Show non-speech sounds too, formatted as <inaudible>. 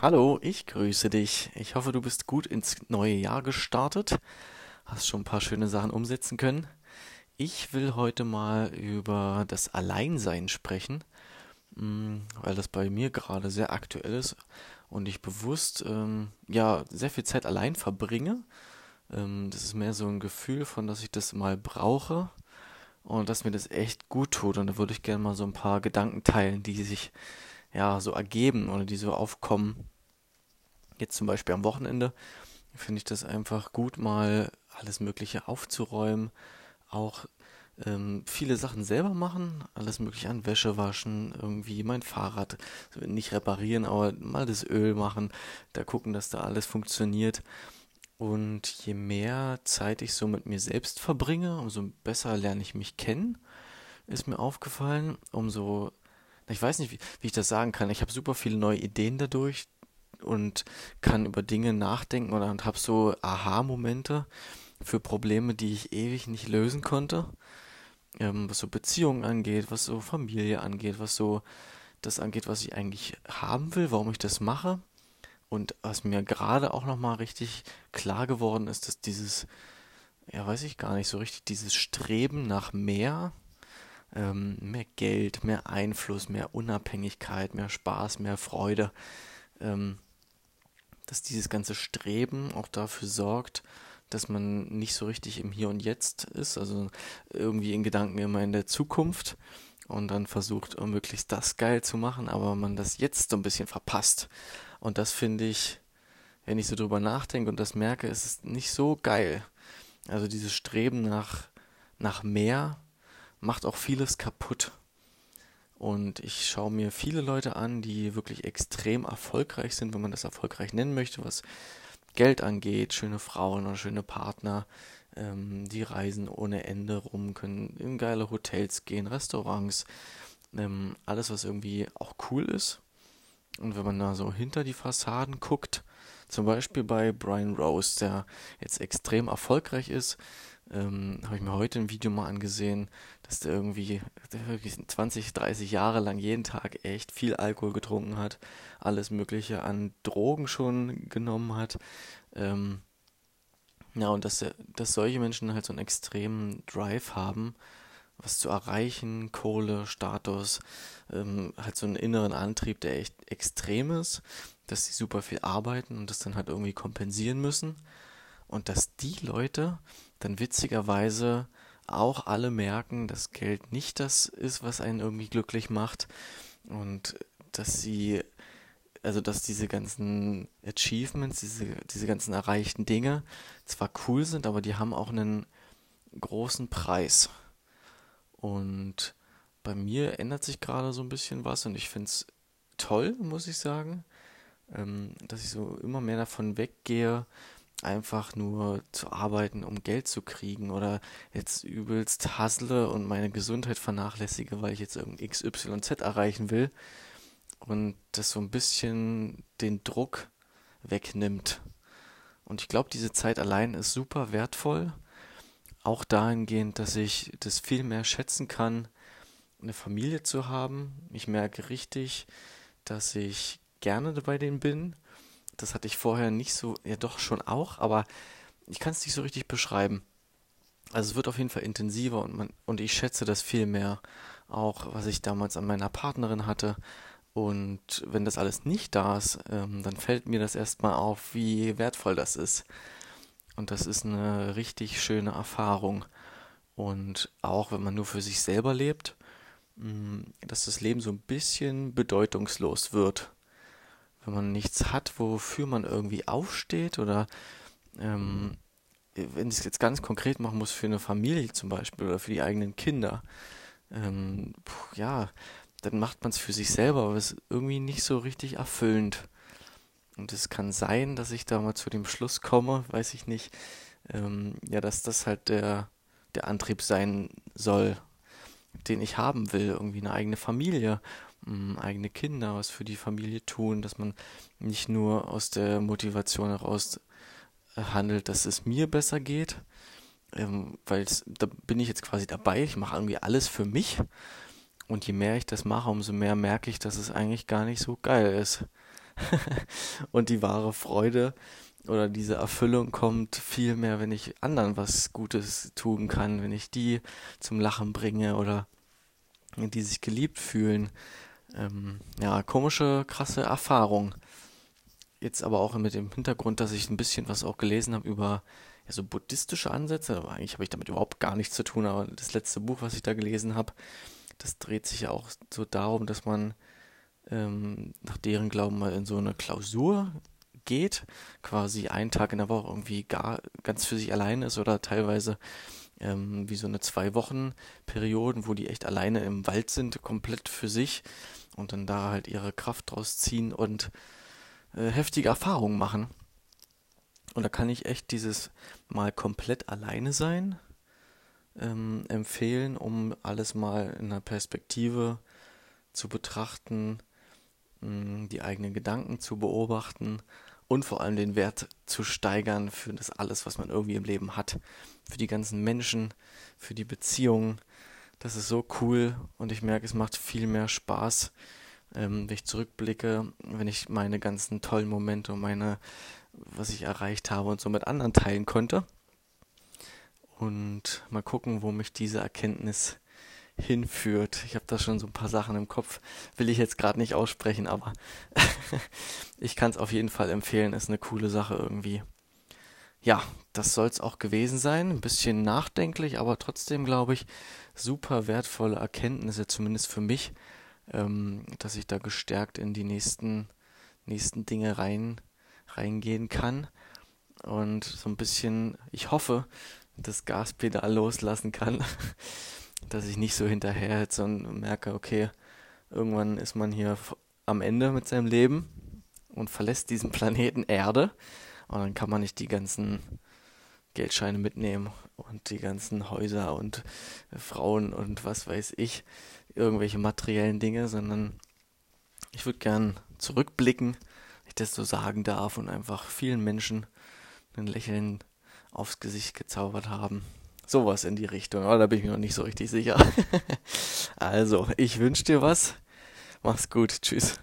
Hallo, ich grüße dich. Ich hoffe, du bist gut ins neue Jahr gestartet, hast schon ein paar schöne Sachen umsetzen können. Ich will heute mal über das Alleinsein sprechen, mm, weil das bei mir gerade sehr aktuell ist und ich bewusst ähm, ja sehr viel Zeit allein verbringe. Ähm, das ist mehr so ein Gefühl von, dass ich das mal brauche und dass mir das echt gut tut. Und da würde ich gerne mal so ein paar Gedanken teilen, die sich ja so ergeben oder die so aufkommen. Jetzt zum Beispiel am Wochenende finde ich das einfach gut, mal alles Mögliche aufzuräumen, auch ähm, viele Sachen selber machen, alles mögliche an Wäsche waschen, irgendwie mein Fahrrad nicht reparieren, aber mal das Öl machen, da gucken, dass da alles funktioniert. Und je mehr Zeit ich so mit mir selbst verbringe, umso besser lerne ich mich kennen, ist mir aufgefallen. Umso, ich weiß nicht, wie, wie ich das sagen kann. Ich habe super viele neue Ideen dadurch und kann über Dinge nachdenken oder und habe so Aha-Momente für Probleme, die ich ewig nicht lösen konnte. Ähm, was so Beziehungen angeht, was so Familie angeht, was so das angeht, was ich eigentlich haben will, warum ich das mache. Und was mir gerade auch nochmal richtig klar geworden ist, dass dieses, ja, weiß ich gar nicht so richtig, dieses Streben nach mehr, ähm, mehr Geld, mehr Einfluss, mehr Unabhängigkeit, mehr Spaß, mehr Freude, ähm, dass dieses ganze Streben auch dafür sorgt, dass man nicht so richtig im Hier und Jetzt ist, also irgendwie in Gedanken immer in der Zukunft und dann versucht, möglichst das geil zu machen, aber man das jetzt so ein bisschen verpasst. Und das finde ich, wenn ich so drüber nachdenke und das merke, ist es nicht so geil. Also dieses Streben nach, nach mehr macht auch vieles kaputt. Und ich schaue mir viele Leute an, die wirklich extrem erfolgreich sind, wenn man das erfolgreich nennen möchte, was Geld angeht, schöne Frauen oder schöne Partner, ähm, die reisen ohne Ende rum, können in geile Hotels gehen, Restaurants, ähm, alles, was irgendwie auch cool ist. Und wenn man da so hinter die Fassaden guckt, zum Beispiel bei Brian Rose, der jetzt extrem erfolgreich ist, ähm, habe ich mir heute ein Video mal angesehen, dass der irgendwie der wirklich 20, 30 Jahre lang jeden Tag echt viel Alkohol getrunken hat, alles Mögliche an Drogen schon genommen hat. Ähm, ja, und dass, dass solche Menschen halt so einen extremen Drive haben, was zu erreichen, Kohle, Status, ähm, halt so einen inneren Antrieb, der echt extrem ist, dass sie super viel arbeiten und das dann halt irgendwie kompensieren müssen. Und dass die Leute dann witzigerweise auch alle merken, dass Geld nicht das ist, was einen irgendwie glücklich macht. Und dass sie, also dass diese ganzen Achievements, diese, diese ganzen erreichten Dinge zwar cool sind, aber die haben auch einen großen Preis. Und bei mir ändert sich gerade so ein bisschen was und ich finde es toll, muss ich sagen, ähm, dass ich so immer mehr davon weggehe, einfach nur zu arbeiten, um Geld zu kriegen oder jetzt übelst hassle und meine Gesundheit vernachlässige, weil ich jetzt irgendein XYZ erreichen will und das so ein bisschen den Druck wegnimmt. Und ich glaube, diese Zeit allein ist super wertvoll auch dahingehend, dass ich das viel mehr schätzen kann, eine Familie zu haben. Ich merke richtig, dass ich gerne bei denen bin. Das hatte ich vorher nicht so, ja doch schon auch, aber ich kann es nicht so richtig beschreiben. Also es wird auf jeden Fall intensiver und man, und ich schätze das viel mehr, auch was ich damals an meiner Partnerin hatte. Und wenn das alles nicht da ist, ähm, dann fällt mir das erstmal auf, wie wertvoll das ist. Und das ist eine richtig schöne Erfahrung. Und auch wenn man nur für sich selber lebt, mm, dass das Leben so ein bisschen bedeutungslos wird. Wenn man nichts hat, wofür man irgendwie aufsteht oder ähm, wenn ich es jetzt ganz konkret machen muss für eine Familie zum Beispiel oder für die eigenen Kinder, ähm, ja, dann macht man es für sich selber, aber es ist irgendwie nicht so richtig erfüllend. Und es kann sein, dass ich da mal zu dem Schluss komme, weiß ich nicht, ähm, ja, dass das halt der, der Antrieb sein soll, den ich haben will. Irgendwie eine eigene Familie, ähm, eigene Kinder, was für die Familie tun, dass man nicht nur aus der Motivation heraus äh, handelt, dass es mir besser geht, ähm, weil da bin ich jetzt quasi dabei, ich mache irgendwie alles für mich. Und je mehr ich das mache, umso mehr merke ich, dass es eigentlich gar nicht so geil ist. <laughs> und die wahre Freude oder diese Erfüllung kommt viel mehr, wenn ich anderen was Gutes tun kann, wenn ich die zum Lachen bringe oder die sich geliebt fühlen. Ähm, ja, komische, krasse Erfahrung. Jetzt aber auch mit dem Hintergrund, dass ich ein bisschen was auch gelesen habe über ja, so buddhistische Ansätze. Aber eigentlich habe ich damit überhaupt gar nichts zu tun, aber das letzte Buch, was ich da gelesen habe, das dreht sich ja auch so darum, dass man ähm, nach deren Glauben mal in so eine Klausur geht, quasi einen Tag in der Woche irgendwie gar ganz für sich allein ist oder teilweise ähm, wie so eine zwei Wochen Perioden, wo die echt alleine im Wald sind, komplett für sich und dann da halt ihre Kraft draus ziehen und äh, heftige Erfahrungen machen. Und da kann ich echt dieses mal komplett alleine sein ähm, empfehlen, um alles mal in einer Perspektive zu betrachten, die eigenen Gedanken zu beobachten und vor allem den Wert zu steigern für das alles, was man irgendwie im Leben hat. Für die ganzen Menschen, für die Beziehungen. Das ist so cool und ich merke, es macht viel mehr Spaß, ähm, wenn ich zurückblicke, wenn ich meine ganzen tollen Momente und meine, was ich erreicht habe und so mit anderen teilen konnte. Und mal gucken, wo mich diese Erkenntnis hinführt. Ich habe da schon so ein paar Sachen im Kopf, will ich jetzt gerade nicht aussprechen, aber <laughs> ich kann es auf jeden Fall empfehlen, ist eine coole Sache irgendwie. Ja, das soll es auch gewesen sein. Ein bisschen nachdenklich, aber trotzdem glaube ich, super wertvolle Erkenntnisse, zumindest für mich, ähm, dass ich da gestärkt in die nächsten, nächsten Dinge rein, reingehen kann. Und so ein bisschen, ich hoffe, das Gaspedal loslassen kann. <laughs> dass ich nicht so hinterherhetze und merke, okay, irgendwann ist man hier am Ende mit seinem Leben und verlässt diesen Planeten Erde und dann kann man nicht die ganzen Geldscheine mitnehmen und die ganzen Häuser und Frauen und was weiß ich, irgendwelche materiellen Dinge, sondern ich würde gern zurückblicken, wenn ich das so sagen darf und einfach vielen Menschen ein Lächeln aufs Gesicht gezaubert haben. Sowas in die Richtung, aber da bin ich mir noch nicht so richtig sicher. <laughs> also, ich wünsche dir was. Mach's gut. Tschüss.